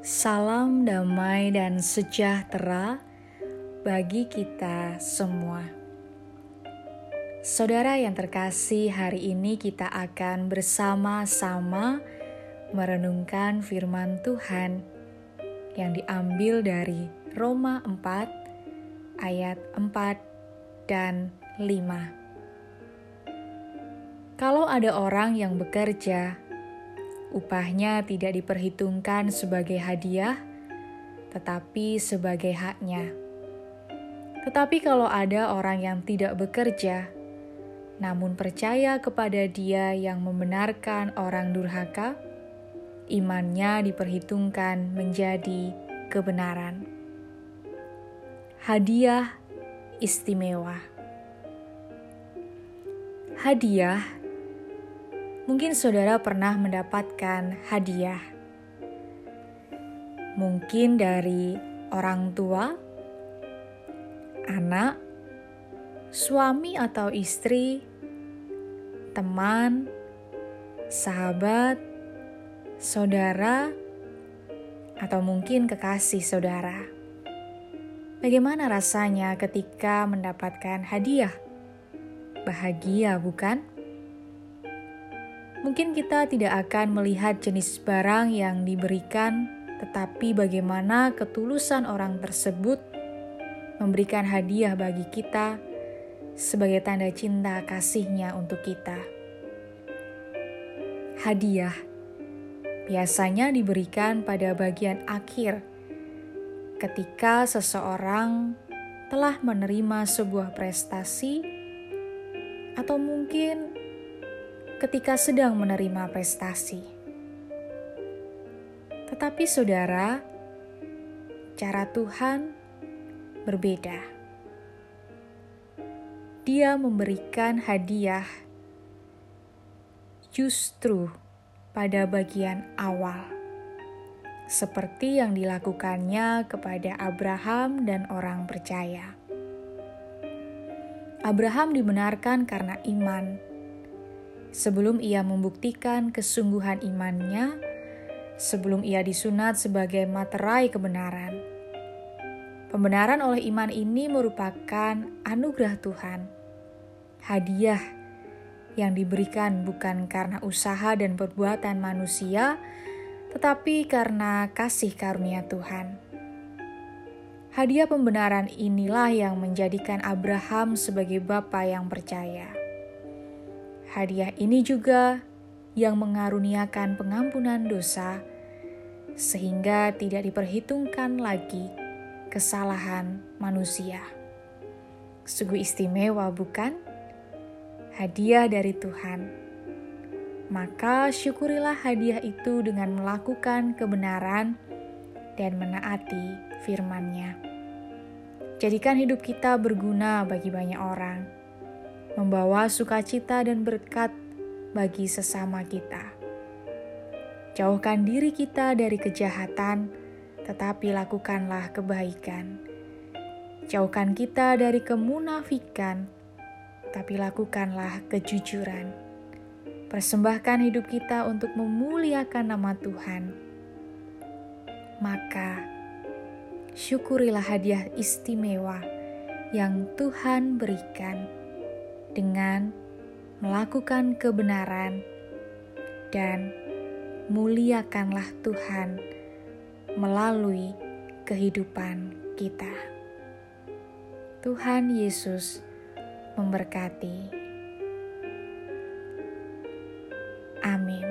Salam damai dan sejahtera bagi kita semua. Saudara yang terkasih, hari ini kita akan bersama-sama merenungkan firman Tuhan yang diambil dari Roma 4 ayat 4 dan 5. Kalau ada orang yang bekerja Upahnya tidak diperhitungkan sebagai hadiah, tetapi sebagai haknya. Tetapi kalau ada orang yang tidak bekerja, namun percaya kepada Dia yang membenarkan orang durhaka, imannya diperhitungkan menjadi kebenaran. Hadiah istimewa. Hadiah Mungkin saudara pernah mendapatkan hadiah, mungkin dari orang tua, anak, suami atau istri, teman, sahabat, saudara, atau mungkin kekasih saudara. Bagaimana rasanya ketika mendapatkan hadiah? Bahagia, bukan? Mungkin kita tidak akan melihat jenis barang yang diberikan, tetapi bagaimana ketulusan orang tersebut memberikan hadiah bagi kita sebagai tanda cinta kasihnya untuk kita. Hadiah biasanya diberikan pada bagian akhir ketika seseorang telah menerima sebuah prestasi atau mungkin ketika sedang menerima prestasi. Tetapi, saudara, cara Tuhan berbeda. Dia memberikan hadiah justru pada bagian awal, seperti yang dilakukannya kepada Abraham dan orang percaya. Abraham dibenarkan karena iman sebelum ia membuktikan kesungguhan imannya, sebelum ia disunat sebagai materai kebenaran. Pembenaran oleh iman ini merupakan anugerah Tuhan, hadiah yang diberikan bukan karena usaha dan perbuatan manusia, tetapi karena kasih karunia Tuhan. Hadiah pembenaran inilah yang menjadikan Abraham sebagai bapa yang percaya. Hadiah ini juga yang mengaruniakan pengampunan dosa, sehingga tidak diperhitungkan lagi kesalahan manusia. Sungguh istimewa, bukan? Hadiah dari Tuhan. Maka syukurilah hadiah itu dengan melakukan kebenaran dan menaati firman-Nya. Jadikan hidup kita berguna bagi banyak orang membawa sukacita dan berkat bagi sesama kita. Jauhkan diri kita dari kejahatan, tetapi lakukanlah kebaikan. Jauhkan kita dari kemunafikan, tapi lakukanlah kejujuran. Persembahkan hidup kita untuk memuliakan nama Tuhan. Maka, syukurilah hadiah istimewa yang Tuhan berikan dengan melakukan kebenaran dan muliakanlah Tuhan melalui kehidupan kita. Tuhan Yesus memberkati. Amin.